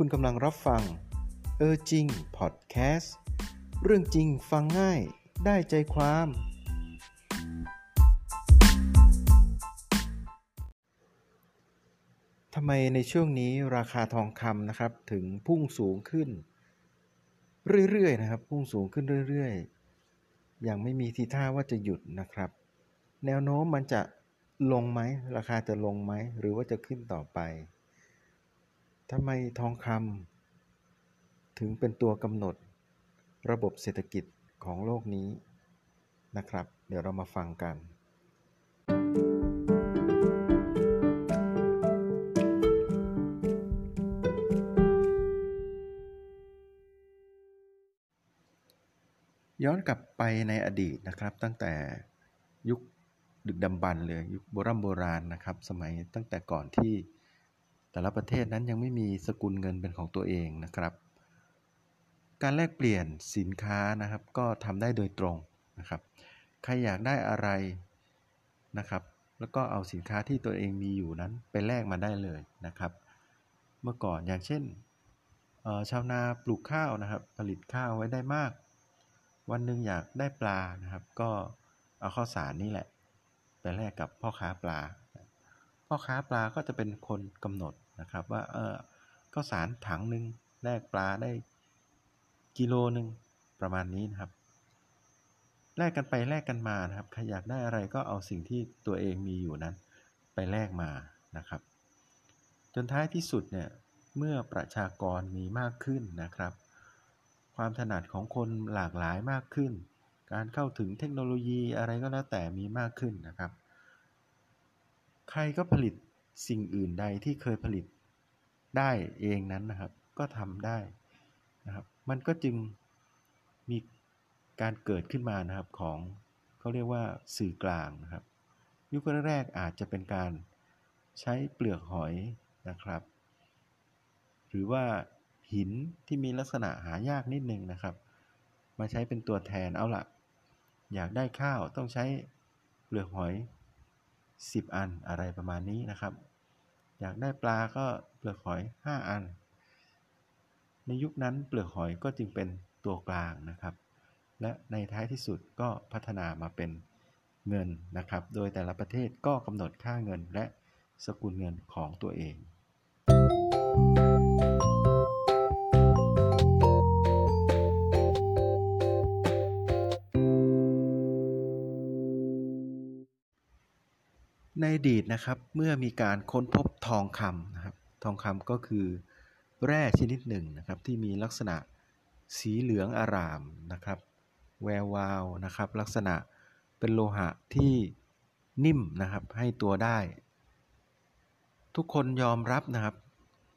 คุณกำลังรับฟัง เออจริงพอดแคสต์เรื่องจริงฟังง่ายได้ใจความ ทำไมในช่วงนี้ราคาทองคำนะครับ ถึงพุ่งสูงขึ้น เรื่อยๆนะครับ พุ่งสูงขึ้นเรื่อยๆยังไม่มีทีท่าว่าจะหยุดนะครับ แนวโน้มมันจะลงไหม ราคาจะลงไหม หรือว่าจะขึ้นต่อไป ทำไมทองคำถึงเป็นตัวกำหนด ระบบเศรษฐกิจของโลกนี้นะครับ เดี๋ยวเรามาฟังกัน ย้อนกลับไปในอดีตนะครับ ตั้งแต่ยุคดึกดำบรรเลยยุคโบราณโบราณนะครับ สมัยตั้งแต่ก่อนที่ แต่ละประเทศนั้นยังไม่มีสกุลเงินเป็นของตัวเองนะครับ การแลกเปลี่ยนสินค้านะครับ ก็ทำได้โดยตรงนะครับ ใครอยากได้อะไรนะครับ แล้วก็เอาสินค้าที่ตัวเองมีอยู่นั้นไปแลกมาได้เลยนะครับ เมื่อก่อนอย่างเช่นชาวนาปลูกข้าวนะครับ ผลิตข้าวไว้ได้มาก วันหนึ่งอยากได้ปลานะครับ ก็เอาข้าวสารนี่แหละ ไปแลกกับพ่อค้าปลา พ่อค้าปลาก็จะเป็นคนกำหนด นะครับ ว่าเออข้าวสารถังหนึ่งแลกปลาได้กิโลหนึ่งประมาณนี้นะครับแลกกันไปแลกกันมานะครับใครอยากได้อะไรก็เอาสิ่งที่ตัวเองมีอยู่นั้น ไปแลกมานะครับ จนท้ายที่สุดเนี่ยเมื่อประชากรมีมากขึ้นนะครับ ความถนัดของคนหลากหลายมากขึ้น การเข้าถึงเทคโนโลยีอะไรก็แล้วแต่มีมากขึ้นนะครับ ใครก็ผลิต สิ่งอื่นใดที่เคยผลิตได้เองนั้นนะครับ ก็ทำได้นะครับ มันก็จึงมีการเกิดขึ้นมานะครับของเขาเรียกว่าสื่อกลางนะครับ ยุคแรกอาจจะเป็นการใช้เปลือกหอยนะครับ หรือว่าหินที่มีลักษณะหายากนิดนึงนะครับ มาใช้เป็นตัวแทนเอาละอยากได้ข้าวต้องใช้เปลือกหอย 10 อันอะไรประมาณนี้นะครับ อยากได้ปลาก็เปลือกหอย 5 อัน ในยุคนั้นเปลือกหอยก็จึงเป็นตัวกลางนะครับ และในท้ายที่สุดก็พัฒนามาเป็นเงินนะครับ โดยแต่ละประเทศก็กำหนดค่าเงินและสกุลเงินของตัวเองใน อดีตนะครับเมื่อมีการค้นพบทองคำนะครับทองคำก็คือแร่ชนิดหนึ่งนะครับที่มีลักษณะสีเหลืองอารามนะครับแวววาวนะครับลักษณะเป็นโลหะที่นิ่มนะครับให้ตัวได้ ทุกคนยอมรับนะครับ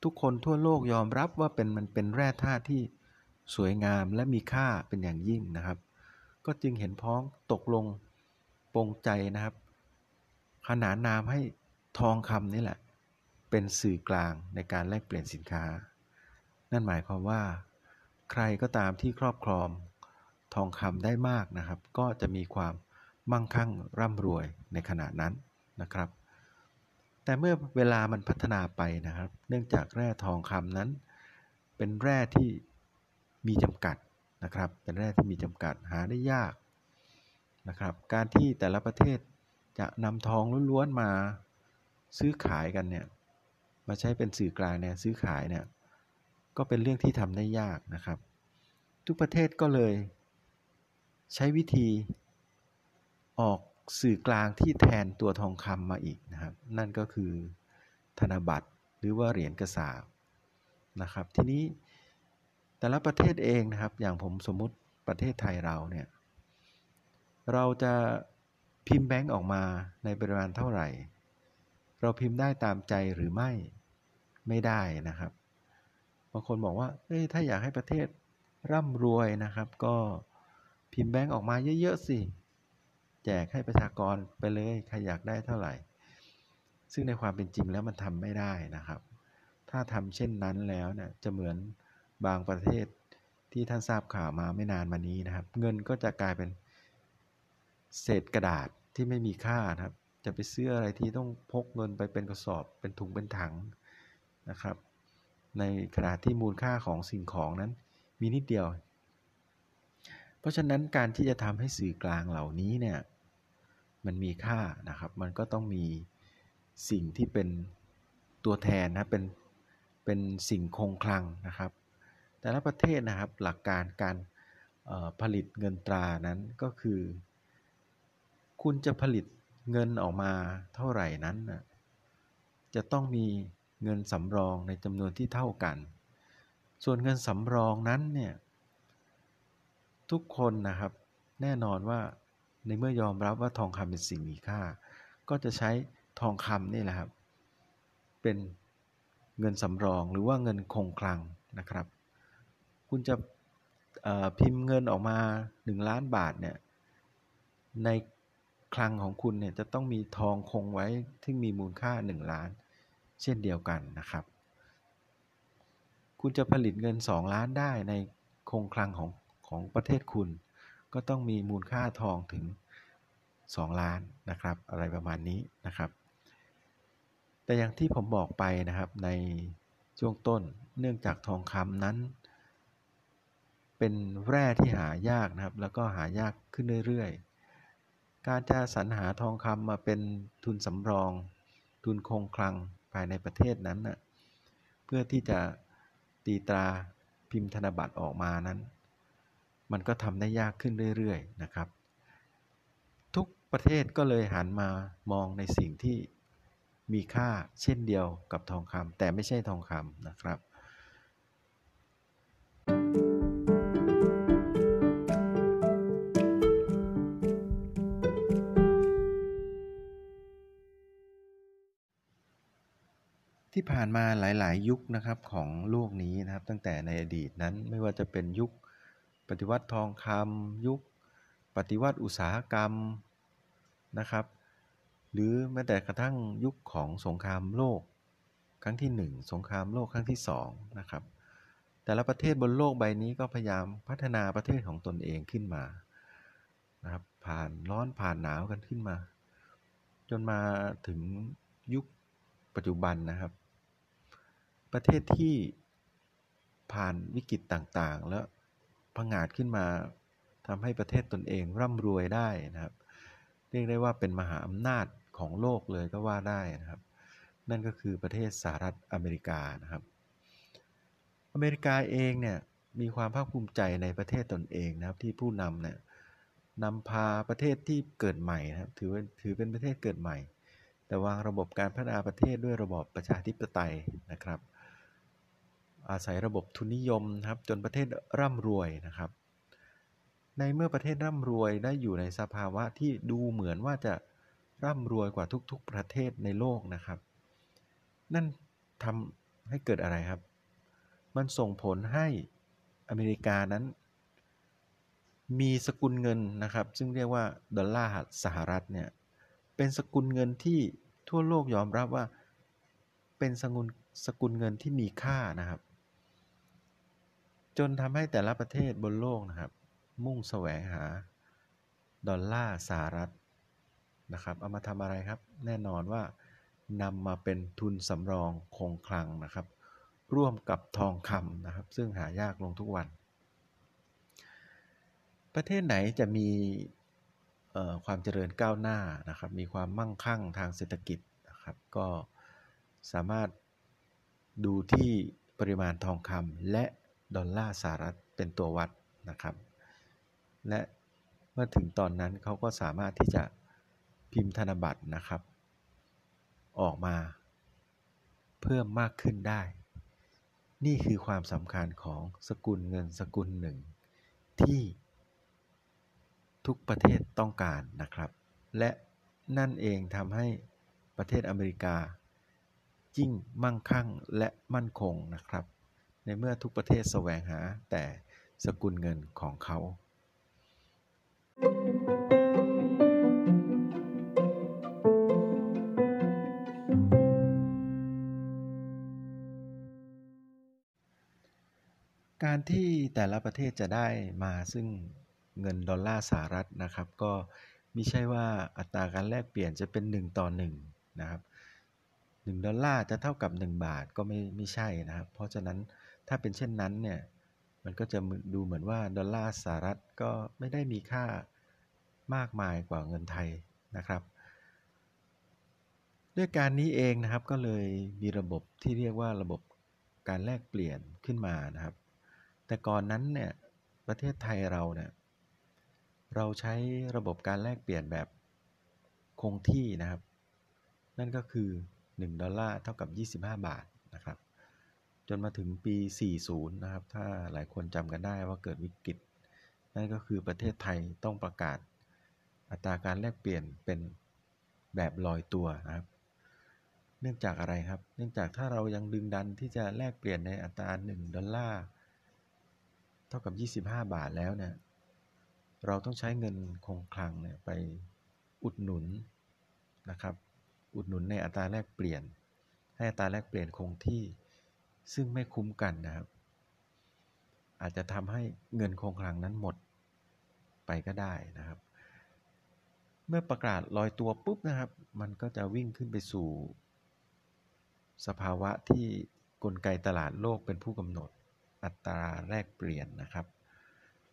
ทุกคนทั่วโลกยอมรับว่าเป็นมันเป็นแร่ธาตุที่สวยงามและมีค่าเป็นอย่างยิ่งนะครับ ก็จึงเห็นพ้องตกลงปรงใจนะครับ ขนานนามให้ทองคำนี่แหละ เป็นสื่อกลางในการแลกเปลี่ยนสินค้า นั่นหมายความว่า ใครก็ตามที่ครอบครองทองคำได้มากนะครับ ก็จะมีความมั่งคั่งร่ำรวยในขณะนั้นนะครับ แต่เมื่อเวลามันพัฒนาไปนะครับ เนื่องจากแร่ทองคำนั้น เป็นแร่ที่มีจำกัดนะครับ เป็นแร่ที่มีจำกัดหาได้ยากนะครับ การที่แต่ละประเทศ จะนำทองล้วนๆมาซื้อขายกันเนี่ยมาใช้เป็นสื่อกลางเนี่ยซื้อขายเนี่ยก็เป็นเรื่องที่ทำได้ยากนะครับ ทุกประเทศก็เลย ใช้วิธีออกสื่อกลางที่แทนตัวทองคำมาอีกนะครับ นั่นก็คือธนบัตรหรือว่าเหรียญกระสาบนะครับ ทีนี้แต่ละประเทศเองนะครับ อย่างผมสมมุติประเทศไทยเราเนี่ย เราจะ พิมพ์แบงก์ออกมาในปริมาณเท่าไหร่ เราพิมพ์ได้ตามใจหรือไม่ไม่ได้นะครับบางคนบอกว่าเอ้ยถ้าอยากให้ประเทศร่ำรวยนะครับ ก็พิมพ์แบงก์ออกมาเยอะๆสิแจกให้ประชากรไปเลยใครอยากได้เท่าไหร่ ซึ่งในความเป็นจริงแล้วมันทำไม่ได้นะครับ ถ้าทำเช่นนั้นแล้วเนี่ยจะเหมือนบางประเทศที่ท่านทราบข่าวมาไม่นานมานี้นะครับ เงินก็จะกลายเป็น เศษกระดาษที่ไม่มีค่านะครับ จะไปซื้ออะไรที่ต้องพกเงินไปเป็นกระสอบเป็นถุงเป็นถังนะครับ ในขณะที่มูลค่าของสิ่งของนั้นมีนิดเดียว เพราะฉะนั้นการที่จะทำให้สื่อกลางเหล่านี้เนี่ยมันมีค่านะครับ มันก็ต้องมีสิ่งที่เป็นตัวแทนนะเป็นเป็นสิ่งคงคลังนะครับ แต่ละประเทศนะครับหลักการการผลิตเงินตรานั้นก็คือ คุณจะผลิตเงินออกมาเท่าไหร่นั้นนะจะต้องมีเงินสำรองในจำนวนที่เท่ากัน ส่วนเงินสำรองนั้นเนี่ยทุกคนนะครับ แน่นอนว่าในเมื่อยอมรับว่าทองคำเป็นสิ่งมีค่า ก็จะใช้ทองคำนี่แหละครับ เป็นเงินสำรองหรือว่าเงินคงคลังนะครับ คุณจะพิมพ์เงินออกมา 1 ล้านบาทเนี่ยใน คลังของคุณเนี่ยจะต้องมีทองคงไว้ที่มีมูลค่า 1 ล้าน เช่นเดียวกันนะครับ คุณจะผลิตเงิน 2 ล้านได้ในคงคลังของของประเทศคุณ ก็ต้องมีมูลค่าทองถึง 2 ล้านนะครับ อะไรประมาณนี้นะครับ แต่อย่างที่ผมบอกไปนะครับในช่วงต้นเนื่องจากทองคำนั้น เป็นแร่ที่หายากนะครับ แล้วก็หายากขึ้นเรื่อยๆ การจะสรรหาทองคำมาเป็นทุนสำรอง ทุนคงคลังภายในประเทศนั้นนะเพื่อที่จะตีตราพิมพ์ธนบัตรออกมานั้น มันก็ทำได้ยากขึ้นเรื่อยๆนะครับ ทุกประเทศก็เลยหันมามองในสิ่งที่มีค่าเช่นเดียวกับทองคำแต่ไม่ใช่ทองคำนะครับ ผ่านมาหลาย ๆ ยุคนะครับของโลกนี้นะครับ ตั้งแต่ในอดีตนั้นไม่ว่าจะเป็นยุคปฏิวัติทองคำยุค ปฏิวัติอุตสาหกรรมนะครับ หรือแม้แต่กระทั่งยุคของสงครามโลก ครั้งที่ 1 สงครามโลกครั้งที่2นะครับแต่ละประเทศบนโลกใบนี้ก็พยายามพัฒนาประเทศของตนเองขึ้นมานะครับผ่านร้อนผ่านหนาวกันขึ้นมา จนมาถึงยุคปัจจุบันนะครับ ประเทศที่ผ่านวิกฤตต่างๆ แล้วพังงาดขึ้นมาทำให้ประเทศตนเองร่ำรวยได้นะครับ เรียกได้ว่าเป็นมหาอำนาจของโลกเลยก็ว่าได้นะครับ นั่นก็คือประเทศสหรัฐอเมริกานะครับ อเมริกาเองเนี่ยมีความภาคภูมิใจในประเทศตนเองนะครับที่ผู้นำเนี่ยนำพาประเทศที่เกิดใหม่นะครับถือถือเป็นประเทศเกิดใหม่ แต่วางระบบการพัฒนาประเทศด้วยระบบประชาธิปไตยนะครับ อาศัยระบบทุนนิยมนะครับจนประเทศร่ำรวยนะครับ ในเมื่อประเทศร่ำรวยได้อยู่ในสภาวะที่ดูเหมือนว่าจะร่ำรวยกว่าทุกๆประเทศในโลกนะครับ นั่นทำให้เกิดอะไรครับ มันส่งผลให้อเมริกานั้น มีสกุลเงินนะครับ ซึ่งเรียกว่าดอลลาร์สหรัฐเนี่ยเป็นสกุลเงินที่ทั่วโลกยอมรับว่า เป็นสกุลสกุลเงินที่มีค่านะครับ จนทำให้แต่ละประเทศบนโลกนะครับ มุ่งแสวงหา ดอลลาร์สหรัฐนะครับ เอามาทำอะไรครับ แน่นอนว่านำมาเป็นทุนสำรองคงคลังนะครับ ร่วมกับทองคำนะครับ ซึ่งหายากลงทุกวัน ประเทศไหนจะมีความเจริญก้าวหน้านะครับ มีความมั่งคั่งทางเศรษฐกิจนะครับ ก็สามารถดูที่ปริมาณทองคำและ ดอลลาร์สหรัฐเป็นตัววัดนะครับ และเมื่อถึงตอนนั้นเขาก็สามารถที่จะพิมพ์ธนบัตรนะครับ ออกมาเพิ่มมากขึ้นได้ นี่คือความสำคัญของสกุลเงินสกุลหนึ่ง ที่ทุกประเทศต้องการนะครับ และนั่นเองทำให้ประเทศอเมริกายิ่งมั่งคั่งและมั่นคงนะครับ ในเมื่อทุกประเทศแสวงหาแต่สกุลเงินของเขา การที่แต่ละประเทศจะได้มาซึ่งเงินดอลลาร์สหรัฐนะครับ ก็ไม่ใช่ว่าอัตราการแลกเปลี่ยนจะเป็น 1 ต่อ 1 นะครับ1ดอลลาร์จะเท่ากับ 1 บาทก็ไม่ไม่ใช่นะครับ เพราะฉะนั้น ถ้าเป็นเช่นนั้นเนี่ยมันก็จะดูเหมือนว่าดอลลาร์สหรัฐก็ไม่ได้มีค่ามากมายกว่าเงินไทยนะครับ ด้วยการนี้เองนะครับก็เลยมีระบบที่เรียกว่าระบบการแลกเปลี่ยนขึ้นมานะครับ แต่ก่อนนั้นเนี่ยประเทศไทยเราเนี่ยเราใช้ระบบการแลกเปลี่ยนแบบคงที่นะครับ นั่นก็คือ 1 ดอลลาร์เท่ากับ 25 บาทนะครับ จนมาถึงปี 40 นะครับ ถ้าหลายคนจำกันได้ว่าเกิดวิกฤต นั่นก็คือประเทศไทยต้องประกาศ อัตราการแลกเปลี่ยนเป็นแบบลอยตัวนะครับ เนื่องจากอะไรครับ เนื่องจากถ้าเรายังดึงดันที่จะแลกเปลี่ยนในอัตรา 1 ดอลลาร์เท่ากับ 25 บาทแล้วเนี่ย เราต้องใช้เงินคงคลังเนี่ยไปอุดหนุนนะครับ อุดหนุนในอัตราแลกเปลี่ยน ให้อัตราแลกเปลี่ยนคงที่ ซึ่งไม่คุ้มกันนะครับ อาจจะทำให้เงินคงคลังนั้นหมดไปก็ได้นะครับ เมื่อประกาศลอยตัวปุ๊บนะครับ มันก็จะวิ่งขึ้นไปสู่ สภาวะที่กลไกตลาดโลกเป็นผู้กำหนดอัตราแลกเปลี่ยนนะครับ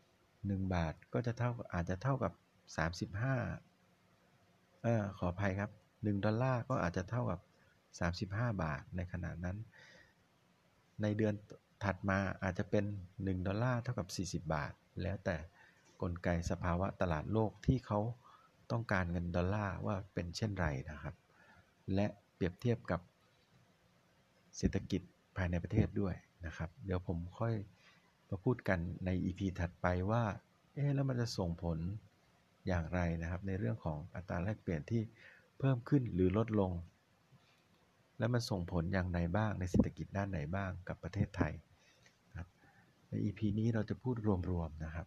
1 บาทก็จะเท่าอาจจะเท่ากับ 35เออขออภัยครับ 1 ดอลลาร์ก็อาจจะเท่ากับ 35 บาทในขณะนั้น ในเดือนถัดมาอาจจะเป็น 1 ดอลลาร์เท่ากับ 40 บาท แล้วแต่กลไกสภาวะตลาดโลกที่เขาต้องการเงินดอลลาร์ว่าเป็นเช่นไรนะครับ และเปรียบเทียบกับเศรษฐกิจภายในประเทศด้วยนะครับ เดี๋ยวผมค่อยมาพูดกันใน EP ถัดไปว่า เอ๊ะแล้วมันจะส่งผลอย่างไรนะครับ ในเรื่องของอัตราแลกเปลี่ยนที่เพิ่มขึ้นหรือลดลง และมันส่งผลอย่างไรบ้างในเศรษฐกิจด้านไหนบ้างกับประเทศไทยนะครับใน EP นี้เราจะพูดรวมๆนะครับ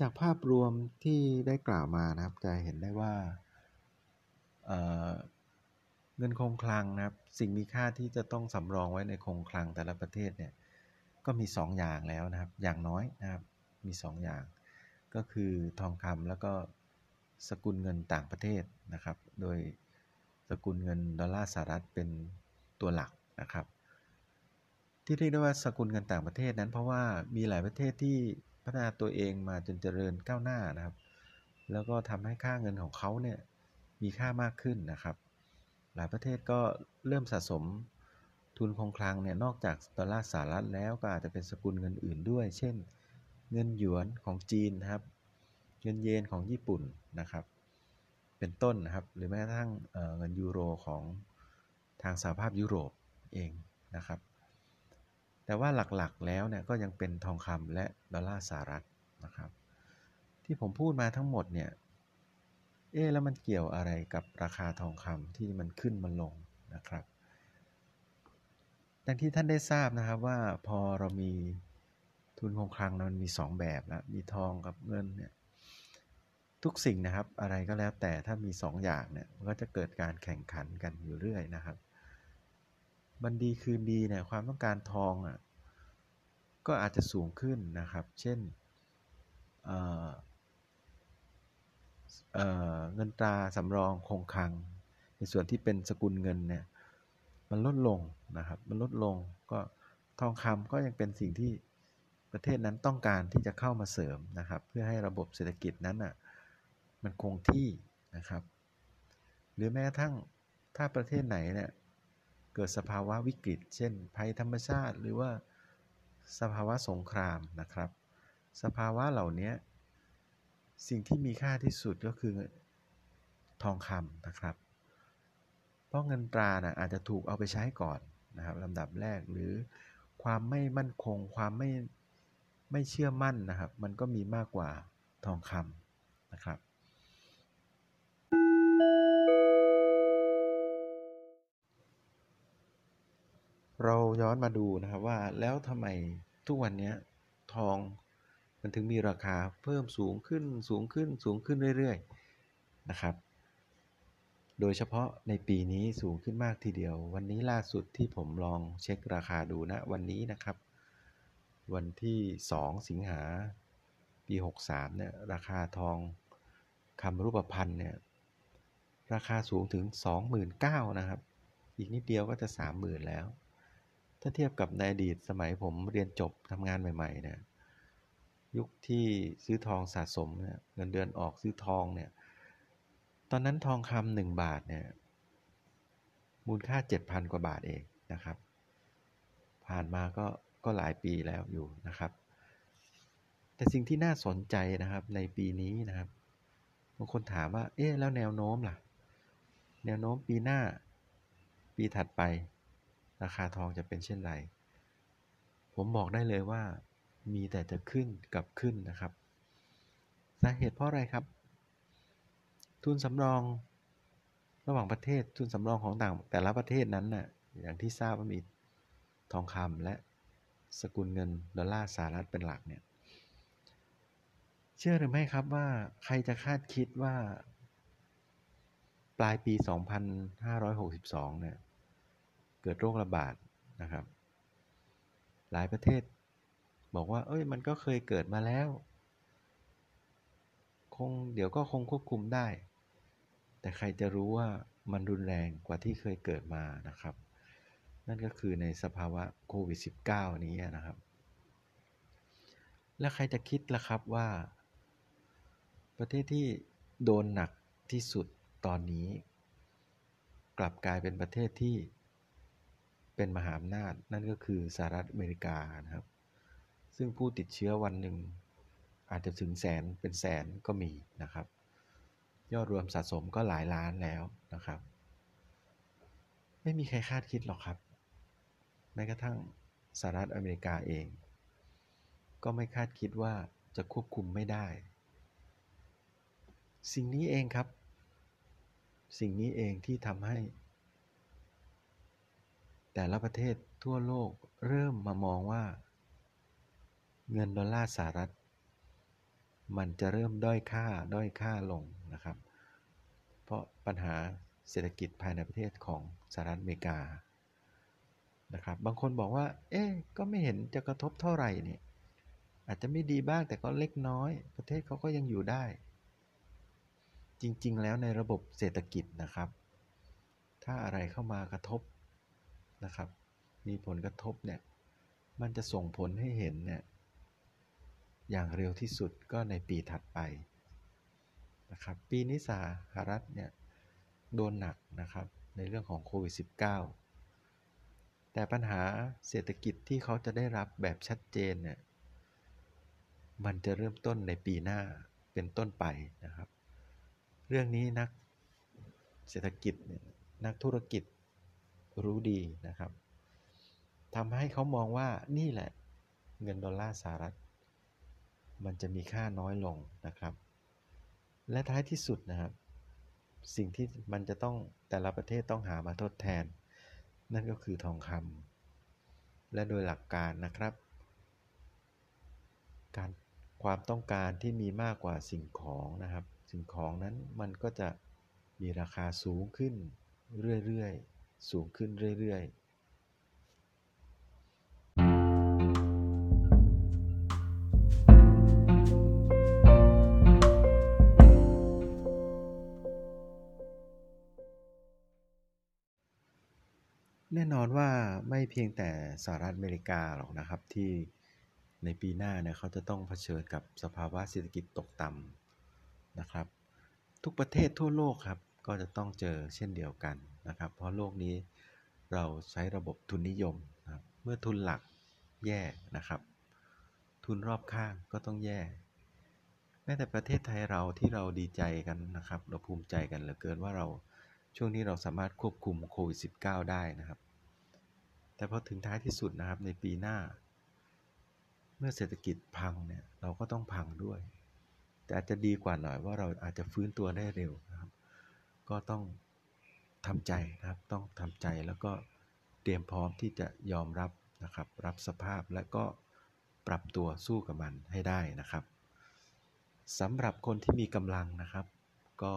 จากภาพรวมที่ได้กล่าวมานะครับ จะเห็นได้ว่า เงินคงคลังนะครับ สิ่งมีค่าที่จะต้องสำรองไว้ในคงคลังแต่ละประเทศเนี่ยก็มี 2 อย่างแล้วนะครับ อย่างน้อยนะครับมี 2 อย่าง ก็คือทองคำแล้วก็สกุลเงินต่างประเทศนะครับ โดยสกุลเงินดอลลาร์สหรัฐเป็นตัวหลักนะครับ ที่เรียกได้ว่าสกุลเงินต่างประเทศนั้น เพราะว่ามีหลายประเทศที่พัฒนาตัวเองมาจนเจริญก้าวหน้านะครับ แล้วก็ทำให้ค่าเงินของเขาเนี่ยมีค่ามากขึ้นนะครับ หลายประเทศก็เริ่มสะสมทุนคงคลังเนี่ยนอกจากดอลลาร์สหรัฐแล้วก็อาจจะเป็นสกุลเงินอื่นด้วย เช่น เงินหยวนของจีนนะครับ เงินเยนของญี่ปุ่นนะครับ เป็นต้นนะครับ หรือแม้กระทั่งเงินยูโรของทางสหภาพยุโรปเองนะครับ แต่ว่าหลักๆแล้วเนี่ยก็ยังเป็นทองคำและดอลลาร์สหรัฐนะครับ ที่ผมพูดมาทั้งหมดเนี่ย เอ๊แล้วมันเกี่ยวอะไรกับราคาทองคำที่มันขึ้นมันลงนะครับดังที่ท่านได้ทราบนะครับว่าพอเรามีทุนคงคลังมันมี 2 แบบแล้วมีทองกับเงินเนี่ยทุกสิ่งนะครับอะไรก็แล้วแต่ถ้ามี 2ออย่างเนี่ยมันก็จะเกิดการแข่งขันกันอยู่เรื่อยนะครับบันดีคืนดีเนี่ยความต้องการทองอะก็อาจจะสูงขึ้นนะครับ เช่น เงินตราสำรองคงคลัง ในส่วนที่เป็นสกุลเงินเนี่ยมันลดลงนะครับ มันลดลงก็ทองคำก็ยังเป็นสิ่งที่ประเทศนั้นต้องการที่จะเข้ามาเสริมนะครับ เพื่อให้ระบบเศรษฐกิจนั้นอะมันคงที่นะครับ หรือแม้กระทั่งถ้าประเทศไหนเนี่ยเกิดสภาวะวิกฤต เช่น ภัยธรรมชาติ หรือว่าสภาวะสงครามนะครับ สภาวะเหล่านี้ สิ่งที่มีค่าที่สุดก็คือทองคำนะครับ เพราะเงินตรานะอาจจะถูกเอาไปใช้ก่อนนะครับลำดับแรกหรือความไม่มั่นคง ความไม่ไม่เชื่อมั่นนะครับ มันก็มีมากกว่าทองคำนะครับ เราย้อนมาดูนะครับว่าแล้วทำไมทุกวันนี้ทอง มันถึงมีราคาเพิ่มสูงขึ้นสูงขึ้นสูงขึ้นเรื่อยๆนะครับ โดยเฉพาะในปีนี้สูงขึ้นมากทีเดียว วันนี้ล่าสุดที่ผมลองเช็คราคาดูนะวันนี้นะครับ วันที่ 2 สิงหาปี 63เนี่ยราคาทองคำรูปพรรณเนี่ยราคาสูงถึง 29,000นะครับ อีกนิดเดียวก็จะ 30,000 แล้ว ถ้าเทียบกับในอดีตสมัยผมเรียนจบทำงานใหม่ๆเนี่ย ยุคที่ซื้อทองสะสมเนี่ยเงินเดือนออกซื้อทองเนี่ย ตอนนั้นทองคำหนึ่งบาทเนี่ย มูลค่า7,000กว่าบาทเองนะครับ ผ่านมาก็ก็หลายปีแล้วอยู่นะครับ แต่สิ่งที่น่าสนใจนะครับในปีนี้นะครับบางคนถามว่า เอ๊ะแล้วแนวโน้มล่ะ แนวโน้มปีหน้า ปีถัดไป ราคาทองจะเป็นเช่นไร ผมบอกได้เลยว่า มีแต่จะขึ้นกับขึ้นนะครับสาเหตุเพราะอะไรครับ ทุนสำรองระหว่างประเทศทุนสำรองของต่างแต่ละประเทศนั้นน่ะอย่างที่ทราบว่ามีทองคำและสกุลเงินดอลลาร์สหรัฐเป็นหลักเนี่ยเชื่อหรือไม่ครับว่าใครจะคาดคิดว่า ปลายปี 2562 เนี่ย เกิดโรคระบาดนะครับ หลายประเทศ บอกว่า เอ้ย มันก็เคยเกิดมาแล้ว คงเดี๋ยวก็คงควบคุมได้ แต่ใครจะรู้ว่ามันรุนแรงกว่าที่เคยเกิดมานะครับ นั่นก็คือในสภาวะโควิด -19 นี้นะครับ และใครจะคิดล่ะครับว่า ประเทศที่โดนหนักที่สุดตอนนี้ กลับกลายเป็นประเทศที่เป็นมหาอำนาจ นั่นก็คือสหรัฐอเมริกานะครับ ซึ่งผู้ติดเชื้อวันหนึ่ง อาจจะถึงแสนเป็นแสนก็มีนะครับ ยอดรวมสะสมก็หลายล้านแล้วนะครับ ไม่มีใครคาดคิดหรอกครับ แม้กระทั่งสหรัฐอเมริกาเอง ก็ไม่คาดคิดว่าจะควบคุมไม่ได้ สิ่งนี้เองครับ สิ่งนี้เองที่ทำให้ แต่ละประเทศทั่วโลกเริ่มมามองว่า เงินดอลลาร์สหรัฐ มันจะเริ่มด้อยค่าด้อยค่าลงนะครับ เพราะปัญหาเศรษฐกิจภายในประเทศของสหรัฐอเมริกานะครับ บางคนบอกว่า เอ๊ก็ไม่เห็นจะกระทบเท่าไหร่นี่อาจจะไม่ดีบ้างแต่ก็เล็กน้อย ประเทศเขาก็ยังอยู่ได้ จริงๆ แล้วในระบบเศรษฐกิจนะครับ ถ้าอะไรเข้ามากระทบนะครับ มีผลกระทบเนี่ย มันจะส่งผลให้เห็นเนี่ย อย่างเร็วที่สุดก็ในปีถัดไปนะครับปีนี้สหรัฐเนี่ยโดนหนักนะครับในเรื่องของโควิด -19 แต่ปัญหาเศรษฐกิจที่เขาจะได้รับแบบชัดเจนเนี่ยมันจะเริ่มต้นในปีหน้าเป็นต้นไปนะครับ เรื่องนี้นักเศรษฐกิจนักธุรกิจรู้ดีนะครับทำให้เขามองว่านี่แหละเงินดอลลาร์สหรัฐ มันจะมีค่าน้อยลงนะครับ และท้ายที่สุดนะครับ สิ่งที่มันจะต้องแต่ละประเทศต้องหามาทดแทน นั่นก็คือทองคำและโดยหลักการนะครับ การความต้องการที่มีมากกว่าสิ่งของนะครับ สิ่งของนั้นมันก็จะมีราคาสูงขึ้นเรื่อยๆ สูงขึ้นเรื่อยๆ น่นอนว่าไม่เพียงแต่สหรัฐอเมริกาหรอกนะครับที่ในปีหน้าเนี่ยเขาจะต้องเผชิญกับสภาวะเศรษฐกิจตกต่ำนะครับ ทุกประเทศทั่วโลกครับก็จะต้องเจอเช่นเดียวกันนะครับ เพราะโลกนี้เราใช้ระบบทุนนิยมนะครับเมื่อทุนหลักแย่นะครับ ทุนรอบข้างก็ต้องแย่แม้แต่ประเทศไทยเราที่เราดีใจกันนะครับ เราภูมิใจกันเหลือเกินว่าเราช่วงนี้เราสามารถควบคุมโควิด -19 ได้นะครับ แต่พอถึงท้ายที่สุดนะครับในปีหน้า เมื่อเศรษฐกิจพังเนี่ยเราก็ต้องพังด้วย แต่อาจจะดีกว่าหน่อยว่าเราอาจจะฟื้นตัวได้เร็วนะครับ ก็ต้องทำใจนะครับต้องทำใจแล้วก็เตรียมพร้อมที่จะยอมรับนะครับ รับสภาพและก็ปรับตัวสู้กับมันให้ได้นะครับสำหรับคนที่มีกำลังนะครับ ก็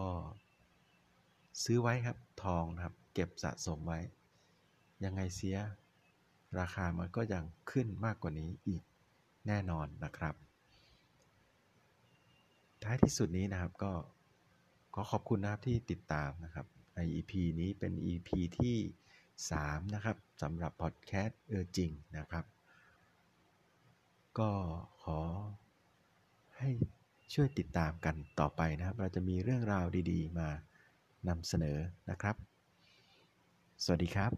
ซื้อไว้ครับทองนะครับ เก็บสะสมไว้ ยังไงเสีย ราคามันก็ยังขึ้นมากกว่านี้อีกแน่นอนนะครับ ท้ายที่สุดนี้นะครับก็ขอขอบคุณนะครับที่ติดตามนะครับใน EP นี้เป็น EP ที่ 3 นะครับสำหรับพอดแคสต์เออจริงนะครับ ก็ขอให้ช่วยติดตามกันต่อไปนะครับ เราจะมีเรื่องราวดีๆ มานำเสนอนะครับ สวัสดีครับ